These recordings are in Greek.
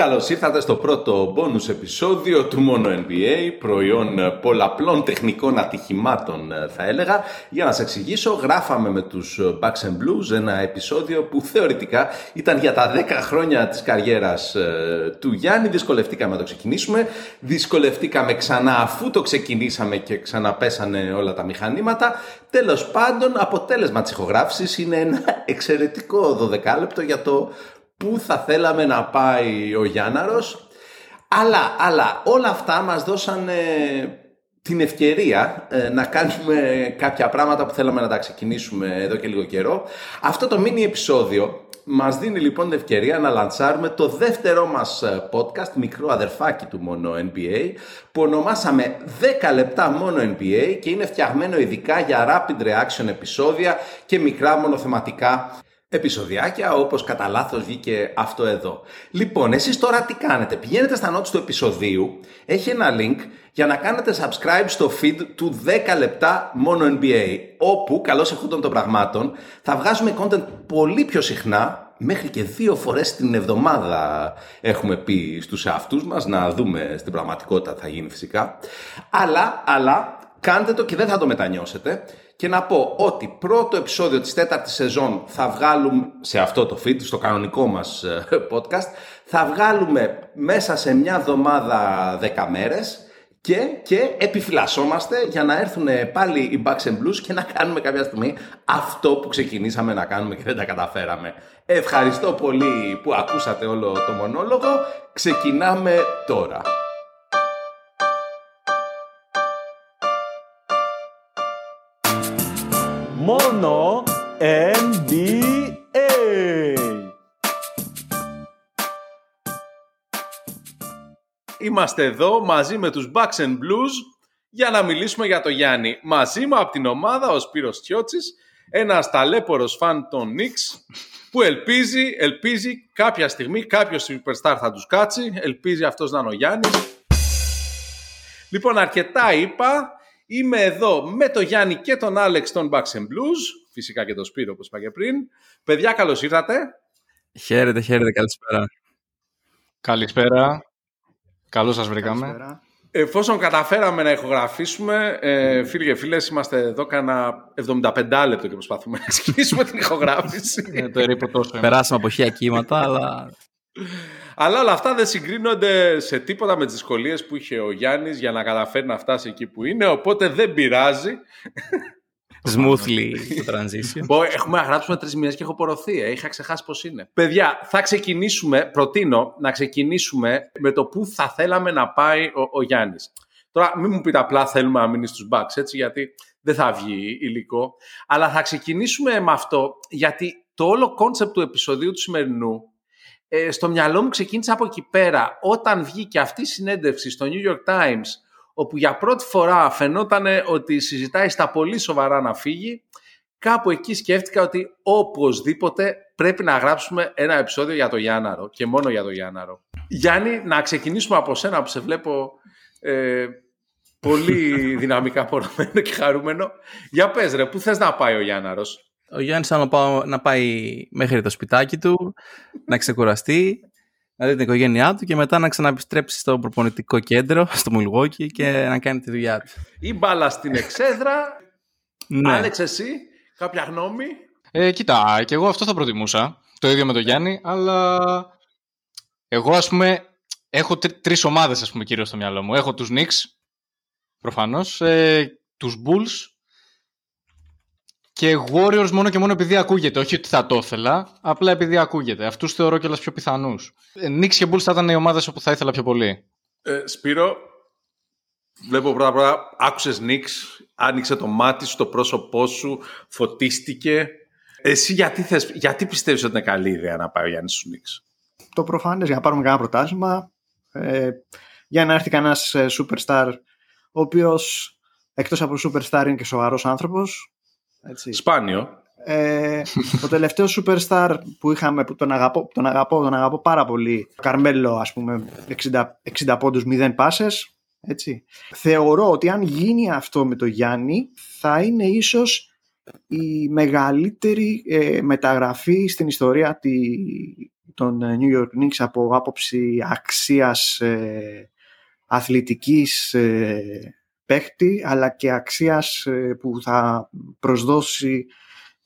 Καλώς ήρθατε στο πρώτο bonus επεισόδιο του Μόνο NBA, προϊόν πολλαπλών τεχνικών ατυχημάτων θα έλεγα. Για να σας εξηγήσω, γράφαμε με τους Bucks and Blues ένα επεισόδιο που θεωρητικά ήταν για τα 10 χρόνια της καριέρας ε, του Γιάννη. Δυσκολευτήκαμε να το ξεκινήσουμε, δυσκολευτήκαμε ξανά αφού το ξεκινήσαμε και ξαναπέσανε όλα τα μηχανήματα. Τέλος πάντων, αποτέλεσμα της ηχογράφησης είναι ένα εξαιρετικό 12 λεπτό για το πού θα θέλαμε να πάει ο Γιάνναρος. Αλλά, αλλά όλα αυτά μας δώσαν την ευκαιρία ε, να κάνουμε κάποια πράγματα που θέλαμε να τα ξεκινήσουμε εδώ και λίγο καιρό. Αυτό το mini επεισόδιο μας δίνει λοιπόν την ευκαιρία να λαντσάρουμε το δεύτερό μας ε, podcast, μικρό αδερφάκι του μόνο NBA, που ονομάσαμε 10 λεπτά μόνο NBA και είναι φτιαγμένο ειδικά για rapid reaction επεισόδια και μικρά μονοθεματικά επεισοδιάκια όπως κατά λάθος βγήκε αυτό εδώ. Λοιπόν, εσείς τώρα τι κάνετε; Πηγαίνετε στα notes του επεισοδίου, έχει ένα link για να κάνετε subscribe στο feed του 10 λεπτά μόνο NBA, όπου, καλώς εχόντων των πραγμάτων, θα βγάζουμε content πολύ πιο συχνά, μέχρι και δύο φορές την εβδομάδα έχουμε πει στους εαυτούς μας, να δούμε στην πραγματικότητα θα γίνει φυσικά. Αλλά, αλλά, κάντε το και δεν θα το μετανιώσετε και να πω ότι πρώτο επεισόδιο της τέταρτης σεζόν θα βγάλουμε σε αυτό το feed, στο κανονικό μας ε, podcast, θα βγάλουμε μέσα σε μια εβδομάδα 10 μέρες και, και επιφυλασσόμαστε για να έρθουν πάλι οι Bucks and Blues και να κάνουμε κάποια στιγμή αυτό που ξεκινήσαμε να κάνουμε και δεν τα καταφέραμε. Ευχαριστώ πολύ που ακούσατε όλο το μονόλογο. Ξεκινάμε τώρα. Μόνο NBA. Είμαστε εδώ μαζί με τους Bucks and Blues για να μιλήσουμε για το Γιάννη. Μαζί μου από την ομάδα ο Σπύρος Τσιώτσης, ένας ταλέπορος φαν των Knicks που ελπίζει, ελπίζει κάποια στιγμή κάποιος superstar θα τους κάτσει, ελπίζει αυτός να είναι ο Γιάννης. Λοιπόν, αρκετά είπα. Είμαι εδώ με τον Γιάννη και τον Άλεξ των Bucks and Blues. Φυσικά και τον Σπύρο, όπως είπα και πριν. Παιδιά, καλώς ήρθατε. Χαίρετε, χαίρετε. Καλησπέρα. Καλησπέρα. Καλώς σας βρήκαμε. Εφόσον καταφέραμε να ηχογραφήσουμε, ε, φίλοι και φίλες, είμαστε εδώ κάνα 75 λεπτό και προσπαθούμε να ξεκινήσουμε την ηχογράφηση. Ε, το Περάσαμε από χίλια κύματα, αλλά... Αλλά όλα αυτά δεν συγκρίνονται σε τίποτα με τις δυσκολίες που είχε ο Γιάννης για να καταφέρει να φτάσει εκεί που είναι, οπότε δεν πειράζει. Smoothly το transition. Έχουμε να γράψουμε τρεις μήνες και έχω πορωθεί. Ε. Είχα ξεχάσει πώς είναι. Παιδιά, θα ξεκινήσουμε. Προτείνω να ξεκινήσουμε με το πού θα θέλαμε να πάει ο, ο Γιάννης. Τώρα, μην μου πείτε απλά θέλουμε να μείνεις στους Bucks, έτσι, γιατί δεν θα βγει υλικό. Αλλά θα ξεκινήσουμε με αυτό, γιατί το όλο concept του επεισοδίου του σημερινού ε, στο μυαλό μου ξεκίνησε από εκεί πέρα. Όταν βγήκε αυτή η συνέντευξη στο New York Times, όπου για πρώτη φορά φαινόταν ότι συζητάει στα πολύ σοβαρά να φύγει, κάπου εκεί σκέφτηκα ότι οπωσδήποτε πρέπει να γράψουμε ένα επεισόδιο για το Γιάνναρο και μόνο για το Γιάνναρο. Γιάννη, να ξεκινήσουμε από σένα που σε βλέπω ε, πολύ δυναμικά πορωμένο και χαρούμενο. Για πες ρε, πού θες να πάει ο Γιάνναρος; Ο Γιάννης θα να πάει μέχρι το σπιτάκι του, να ξεκουραστεί, να δει την οικογένειά του και μετά να ξαναεπιστρέψει στο προπονητικό κέντρο, στο Μιλγόκι και να κάνει τη δουλειά του. Ή μπάλα στην εξέδρα. ναι. Άλεξ, εσύ, κάποια γνώμη; Ε, κοίτα, και εγώ αυτό θα προτιμούσα. Το ίδιο με τον Γιάννη, αλλά εγώ ας πούμε έχω τρει τρεις ομάδες ας πούμε κυρίως στο μυαλό μου. Έχω τους Knicks, προφανώς, ε, τους Bulls και Warriors μόνο και μόνο επειδή ακούγεται. Όχι ότι θα το ήθελα, απλά επειδή ακούγεται. Αυτούς θεωρώ κιόλας πιο πιθανούς. Ε, Knicks και Bulls θα ήταν οι ομάδες όπου θα ήθελα πιο πολύ. Ε, Σπύρο, βλέπω πρώτα πρώτα, άκουσες Knicks, άνοιξε το μάτι σου, το πρόσωπό σου, φωτίστηκε. Εσύ γιατί, θες, γιατί πιστεύεις ότι είναι καλή ιδέα να πάει ο Γιάννης στους Knicks; Το προφανές για να πάρουμε κανένα προτάσμα, ε, για να έρθει κανένας ε, superstar, ο οποίος εκτός από superstar είναι και σοβαρός άνθρωπος, έτσι. Σπάνιο. Ε, το τελευταίο superstar που είχαμε, που τον αγαπώ, τον αγαπώ, τον αγαπώ πάρα πολύ, Καρμέλο ας πούμε, 60, 60 πόντους, 0 πάσες, έτσι. Θεωρώ ότι αν γίνει αυτό με το Γιάννη, θα είναι ίσως η μεγαλύτερη ε, μεταγραφή στην ιστορία τη, τον ε, New York Knicks από άποψη αξίας ε, αθλητικής ε, παίχτη αλλά και αξίας ε, που θα προσδώσει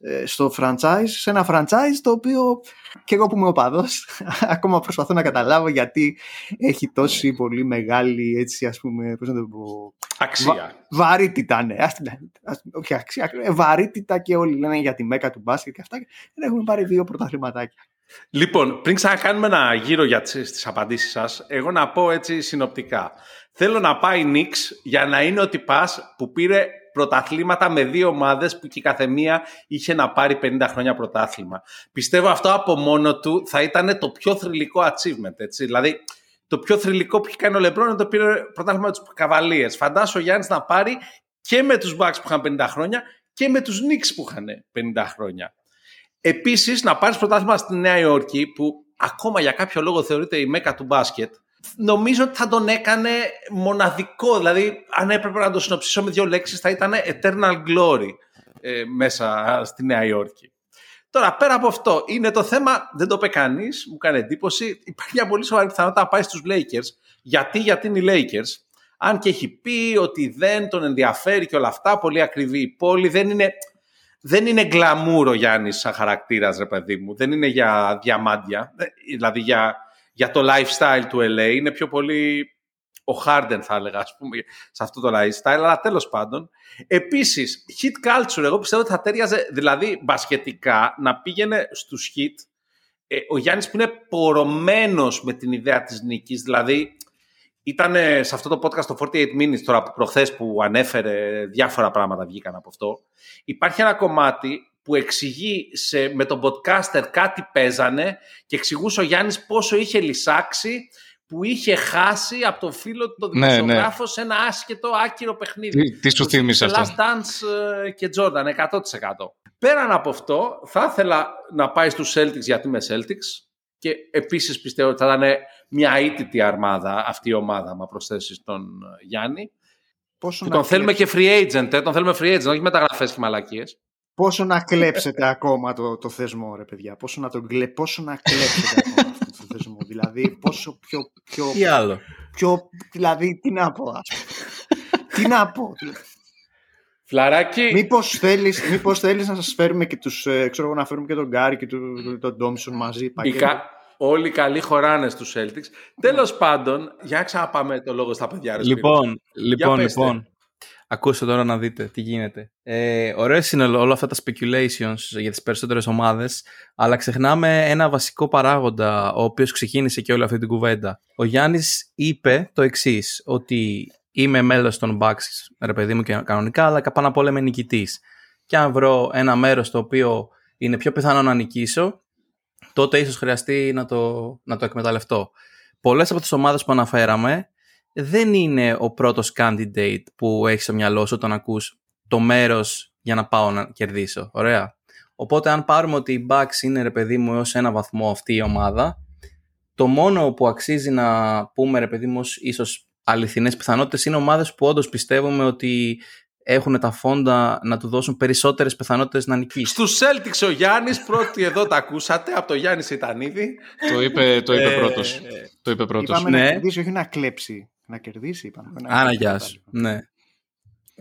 ε, στο franchise, σε ένα franchise το οποίο και εγώ που είμαι οπαδός ακόμα προσπαθώ να καταλάβω γιατί έχει τόση πολύ μεγάλη έτσι ας πούμε πώς να το πω Αξία. Βα- βαρύτητα ναι ας, την- ας- όχι αξία ε, βαρύτητα και όλοι λένε για τη μέκα του μπάσκετ και αυτά και δεν έχουμε πάρει δύο πρωταθληματάκια Λοιπόν, πριν ξανακάνουμε ένα γύρο για τις, τις απαντήσεις σας, εγώ να πω έτσι συνοπτικά. Θέλω να πάει Νίξ για να είναι ο τυπάς που πήρε πρωταθλήματα με δύο ομάδες που και η καθεμία είχε να πάρει 50 χρόνια πρωτάθλημα. Πιστεύω αυτό από μόνο του θα ήταν το πιο θρηλυκό achievement, έτσι. Δηλαδή, το πιο θρηλυκό που έχει κάνει ο Λεμπρόν είναι το πήρε πρωτάθλημα με τους Καβαλίες. Φαντάσου ο Γιάννης να πάρει και με τους Bucks που είχαν 50 χρόνια και με τους Knicks που είχαν 50 χρόνια. Επίσης, να πάρεις πρωτάθλημα στη Νέα Υόρκη, που ακόμα για κάποιο λόγο θεωρείται η μέκα του μπάσκετ, νομίζω ότι θα τον έκανε μοναδικό. Δηλαδή, αν έπρεπε να το συνοψίσω με δύο λέξεις, θα ήταν eternal glory ε, μέσα στη Νέα Υόρκη. Τώρα, πέρα από αυτό, είναι το θέμα, δεν το είπε κανείς, μου κάνει εντύπωση. Υπάρχει μια πολύ σοβαρή πιθανότητα να πάει στους Lakers. Γιατί, γιατί είναι οι Lakers. Αν και έχει πει ότι δεν τον ενδιαφέρει και όλα αυτά, πολύ ακριβή η πόλη, δεν είναι δεν είναι γκλαμούρο Γιάννης σαν χαρακτήρας, ρε παιδί μου. Δεν είναι για διαμάντια. Ε, Δηλαδή για, για το lifestyle του LA. Είναι πιο πολύ ο Harden, θα έλεγα, ας πούμε, σε αυτό το lifestyle. Αλλά τέλος πάντων. Επίσης, hit culture, εγώ πιστεύω ότι θα τέριαζε, δηλαδή μπασκετικά, να πήγαινε στους hit. Ε, ο Γιάννης που είναι πορωμένος με την ιδέα της νίκης, δηλαδή ήταν σε αυτό το podcast το 48 Minutes τώρα που προχθές που ανέφερε διάφορα πράγματα βγήκαν από αυτό. Υπάρχει ένα κομμάτι που εξηγεί σε, με τον podcaster κάτι παίζανε και εξηγούσε ο Γιάννης πόσο είχε λυσάξει που είχε χάσει από τον φίλο του τον Ναι, ναι. δημοσιογράφο σε ένα άσχετο άκυρο παιχνίδι. Τι, τι σου Το θύμισε αυτό; Last Dance ε, και Jordan, 100%. Πέραν από αυτό, θα ήθελα να πάει στους Celtics γιατί είμαι Celtics και επίσης πιστεύω ότι θα ήταν μια αίτητη αρμάδα αυτή η ομάδα, άμα προσθέσεις τον ε, Γιάννη. πόσο Που να, τον θέλουμε κλέψετε, και free agent, ε, τον θέλουμε free agent, όχι μεταγραφές και μαλακίες. Πόσο να κλέψετε ακόμα το, το θεσμό ρε παιδιά πόσο να, τον, κλε- πόσο να κλέψετε ακόμα αυτό το θεσμό δηλαδή πόσο πιο, πιο, Τι άλλο; πιο δηλαδή τι να πω ας πούμε. τι να πω Φλαράκι, Μήπως θέλεις, μήπως θέλεις να σας φέρουμε και τους, ε, ξέρω εγώ, να φέρουμε και τον Γκάρι και τον, τον Ντόμισον μαζί. οι πακέτο. κα- όλοι καλοί χωράνε στους Celtics. Τέλος πάντων, για να ξαναπάμε το λόγο στα παιδιά. ρε Σπύρο. Λοιπόν, λοιπόν, πέστε. λοιπόν. Ακούστε τώρα να δείτε τι γίνεται. Ε, ωραίες είναι όλα αυτά τα speculations για τις περισσότερες ομάδες, αλλά ξεχνάμε ένα βασικό παράγοντα, ο οποίος ξεκίνησε και όλη αυτή την κουβέντα. Ο Γιάννης είπε το εξής ότι είμαι μέλος των Bucks, ρε παιδί μου, και κανονικά, αλλά πάνω απ' όλα είμαι νικητής. Και αν βρω ένα μέρος το οποίο είναι πιο πιθανό να νικήσω, τότε ίσως χρειαστεί να το, να το εκμεταλλευτώ. Πολλές από τις ομάδες που αναφέραμε δεν είναι ο πρώτος candidate που έχεις στο μυαλό σου όταν ακούς το μέρος για να πάω να κερδίσω. Ωραία. Οπότε αν πάρουμε ότι οι Bucks είναι ρε παιδί μου έως ένα βαθμό αυτή η ομάδα, το μόνο που αξίζει να πούμε ρε παιδί μου ως ίσως αληθινές πιθανότητες είναι ομάδες που όντως πιστεύουμε ότι έχουν τα φόντα να του δώσουν περισσότερες πιθανότητες να νικήσει. Στους Celtics ο Γιάννης, πρώτοι εδώ τα ακούσατε, από το Γιάννη Σιτανίδη. Το είπε, το είπε Ε, πρώτος. Το είπε πρώτος. Είπαμε να Ναι. κερδίσει, όχι να κλέψει. Να κερδίσει, είπαμε. Να Άνα, κερδίσει, γεια σου. Ναι.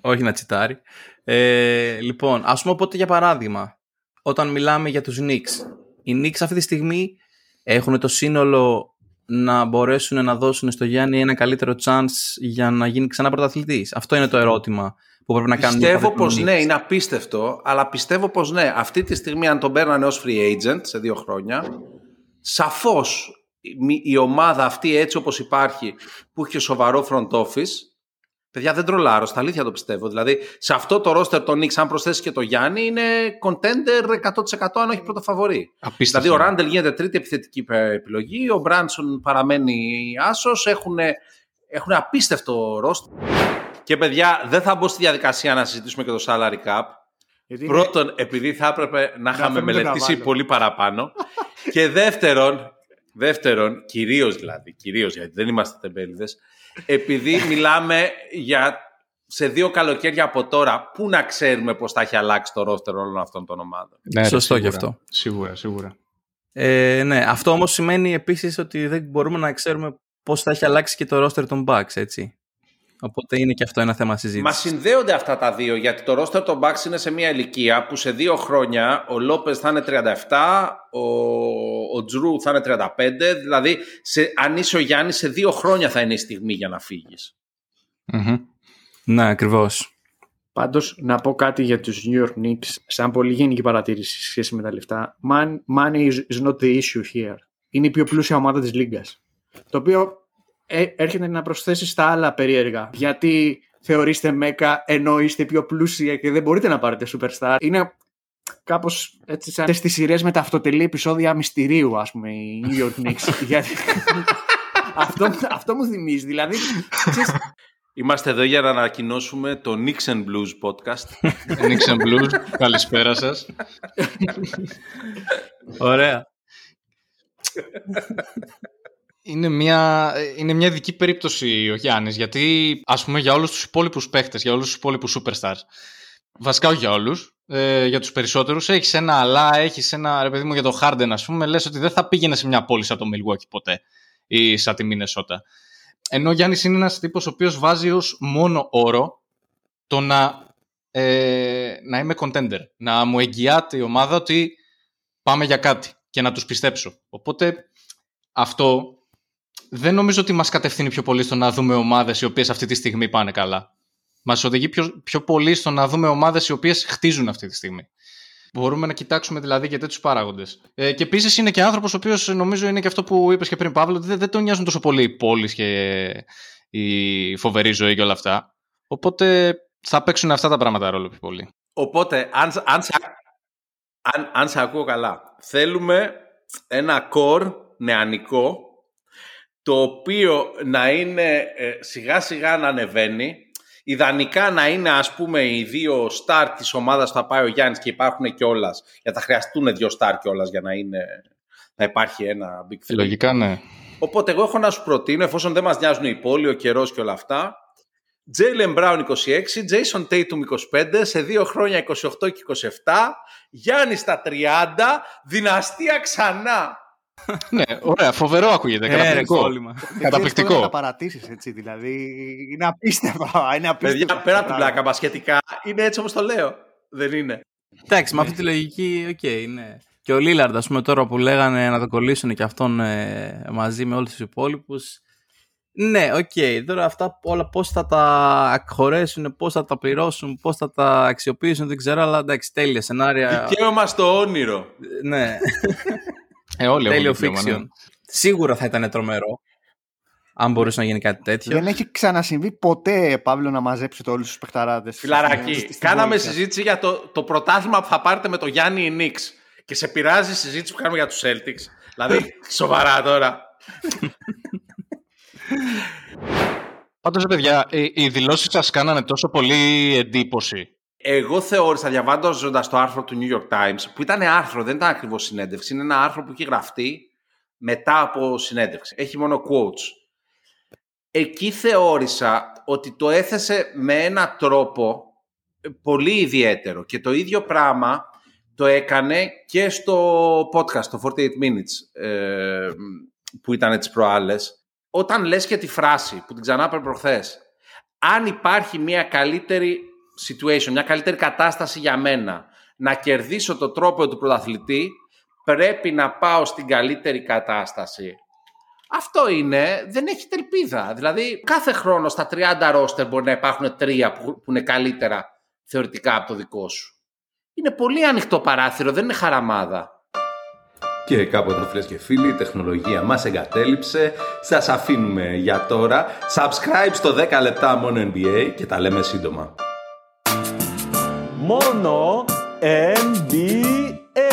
Όχι να τσιτάρει. Ε, λοιπόν, ας πούμε οπότε για παράδειγμα, όταν μιλάμε για τους Knicks. Οι Knicks αυτή τη στιγμή έχουν το σύνολο να μπορέσουν να δώσουν στο Γιάννη ένα καλύτερο chance για να γίνει ξανά πρωταθλητής. Αυτό είναι το ερώτημα που πρέπει να κάνουν. οι Πιστεύω οπαδοί των πως Knicks. ναι, είναι απίστευτο, αλλά πιστεύω πως ναι, αυτή τη στιγμή αν τον παίρνανε ως free agent σε δύο χρόνια, σαφώς η- η ομάδα αυτή έτσι όπως υπάρχει, που έχει σοβαρό front office, παιδιά δεν τρολάρω, στα αλήθεια το πιστεύω. Δηλαδή σε αυτό το roster των Knicks, αν προσθέσεις και το Γιάννη, είναι contender 100% αν όχι πρωτοφαβορή. Απίστευτο. Δηλαδή ο Ράντελ γίνεται τρίτη επιθετική ε, επιλογή, ο Μπράνσον παραμένει άσος, έχουν, έχουν απίστευτο ρόστ. Και παιδιά, δεν θα μπω στη διαδικασία να συζητήσουμε και το salary cap. Γιατί είναι- Πρώτον, επειδή θα έπρεπε να είχαμε φέρουμε τον μελετήσει Καβάλο. πολύ παραπάνω. και δεύτερον, δεύτερον, κυρίως δηλαδή, κυρίως γιατί δεν είμαστε τεμπέληδες, επειδή μιλάμε για σε δύο καλοκαίρια από τώρα, πού να ξέρουμε πώς θα έχει αλλάξει το ρόστερ όλων αυτών των ομάδων. Ναι, ρε, Σωστό σίγουρα. γι' αυτό. Σίγουρα, σίγουρα. Ε, ναι, αυτό όμως σημαίνει επίσης ότι δεν μπορούμε να ξέρουμε πώς θα έχει αλλάξει και το roster των Bucks, έτσι. Οπότε είναι και αυτό ένα θέμα συζήτησης. Μα συνδέονται αυτά τα δύο, γιατί το roster των Bucks είναι σε μια ηλικία που σε δύο χρόνια ο Λόπε θα είναι 37, ο, ο Τζρου θα είναι 35. Δηλαδή, σε, αν είσαι ο Γιάννης, σε δύο χρόνια θα είναι η στιγμή για να φύγεις. Ναι, ακριβώς. Πάντως, να πω κάτι για τους New York Knicks, σαν πολύ γενική παρατήρηση σε σχέση με τα λεφτά. money is not the issue here. Είναι η πιο πλούσια ομάδα της Λίγκας. Το οποίο ε, έρχεται να προσθέσει στα άλλα περίεργα. Γιατί θεωρείστε Μέκα ενώ είστε πιο πλούσια και δεν μπορείτε να πάρετε Superstar. Είναι κάπως έτσι σαν τις σειρές με τα αυτοτελή επεισόδια μυστηρίου, ας πούμε, οι New York Knicks. Γιατί... αυτό, αυτό μου θυμίζει. Δηλαδή, Είμαστε εδώ για να ανακοινώσουμε το Nixon Blues podcast. Nixon Blues, καλησπέρα σας. Ωραία. Είναι μια, είναι μια ειδική περίπτωση ο Γιάννης, γιατί ας πούμε για όλους τους υπόλοιπους παίχτες, για όλους τους υπόλοιπους superstars, βασικά όχι για όλους, ε, για τους περισσότερους, έχεις ένα αλλά, έχεις ένα, ρε παιδί μου, για το Harden, ας πούμε, λες ότι δεν θα πήγαινε σε μια πόλη σαν το Milwaukee ποτέ ή σαν τη Minnesota. Ενώ ο Γιάννης είναι ένας τύπος ο οποίος βάζει ως μόνο όρο το να, ε, να είμαι contender. Να μου εγγυάται η ομάδα ότι πάμε για κάτι και να τους πιστέψω. Οπότε αυτό δεν νομίζω ότι μας κατευθύνει πιο πολύ στο να δούμε ομάδες οι οποίες αυτή τη στιγμή πάνε καλά. Μας οδηγεί πιο, πιο πολύ στο να δούμε ομάδες οι οποίες χτίζουν αυτή τη στιγμή. Μπορούμε να κοιτάξουμε δηλαδή και τέτοιους παράγοντες. Ε, και επίσης είναι και άνθρωπος ο οποίος νομίζω είναι και αυτό που είπες και πριν, Παύλο, ότι δεν, δεν τον νοιάζουν τόσο πολύ οι πόλεις και η φοβερή ζωή και όλα αυτά. Οπότε θα παίξουν αυτά τα πράγματα ρόλο πιο πολύ. Οπότε, αν, αν, αν, αν σε ακούω καλά, θέλουμε ένα κορ νεανικό το οποίο να είναι ε, σιγά σιγά να ανεβαίνει Ιδανικά να είναι ας πούμε οι δύο στάρ της ομάδας που θα πάει ο Γιάννης και υπάρχουν κιόλα. γιατί θα χρειαστούν δύο στάρ κιόλα για να, είναι, να υπάρχει ένα big three. Λογικά ναι. Οπότε εγώ έχω να σου προτείνω, εφόσον δεν μας νοιάζουν οι πόλοι, ο καιρός και όλα αυτά, Jalen Brown 26, Jason Tatum 25, σε δύο χρόνια 28 και 27, Γιάννης στα 30, δυναστεία ξανά ναι, ωραία, φοβερό ακούγεται. Καταπληκτικό. Καταπληκτικό. Να παρατήσεις έτσι, δηλαδή. Είναι απίστευτο. Είναι απίστευτο. Παιδιά, πέρα από την πλάκα μας σχετικά, είναι έτσι όπως το λέω. Δεν είναι. Εντάξει, με αυτή τη λογική, OK, okay, ναι. Και ο Λίλαρντ, ας πούμε, τώρα που λέγανε να το κολλήσουν και αυτόν ε, μαζί με όλους τους υπόλοιπους. Ναι, OK. Okay. Τώρα αυτά όλα πώς θα τα χωρέσουν, πώς θα τα πληρώσουν, πώς θα τα αξιοποιήσουν, δεν ξέρω, αλλά εντάξει, τέλεια σενάρια. Δικαίωμα στο όνειρο. Ναι. Ε, όλοι Τέλειο fiction. Ναι. Σίγουρα θα ήταν τρομερό. Αν μπορούσε να γίνει κάτι τέτοιο. Δεν έχει ξανασυμβεί ποτέ, Παύλο, να μαζέψετε όλους τους παιχταράδες. Φιλαράκι, κάναμε συζήτηση για το, το πρωτάθλημα που θα πάρετε με το Γιάννη Νίξ. Και σε πειράζει η συζήτηση που κάνουμε για τους Celtics. δηλαδή, σοβαρά τώρα. Πάντως, παιδιά, οι δηλώσεις σας κάνανε τόσο πολύ εντύπωση εγώ θεώρησα διαβάζοντας το άρθρο του New York Times, που ήταν άρθρο, δεν ήταν ακριβώς συνέντευξη, είναι ένα άρθρο που έχει γραφτεί μετά από συνέντευξη. Έχει μόνο quotes. Εκεί θεώρησα ότι το έθεσε με ένα τρόπο πολύ ιδιαίτερο και το ίδιο πράγμα το έκανε και στο podcast, το 48 Minutes, ε, που ήταν τις προάλλες. Όταν λες και τη φράση που την ξανά προχθές, αν υπάρχει μια καλύτερη situation, μια καλύτερη κατάσταση για μένα, να κερδίσω το τρόπο του πρωταθλητή, πρέπει να πάω στην καλύτερη κατάσταση. Αυτό είναι, δεν έχει τελπίδα. Δηλαδή, κάθε χρόνο στα 30 ρόστερ μπορεί να υπάρχουν τρία που, είναι καλύτερα θεωρητικά από το δικό σου. Είναι πολύ ανοιχτό παράθυρο, δεν είναι χαραμάδα. Και κάποτε φίλες και φίλοι, η τεχνολογία μας εγκατέλειψε. Σας αφήνουμε για τώρα. Subscribe στο 10 λεπτά μόνο NBA και τα λέμε σύντομα Mono NBA.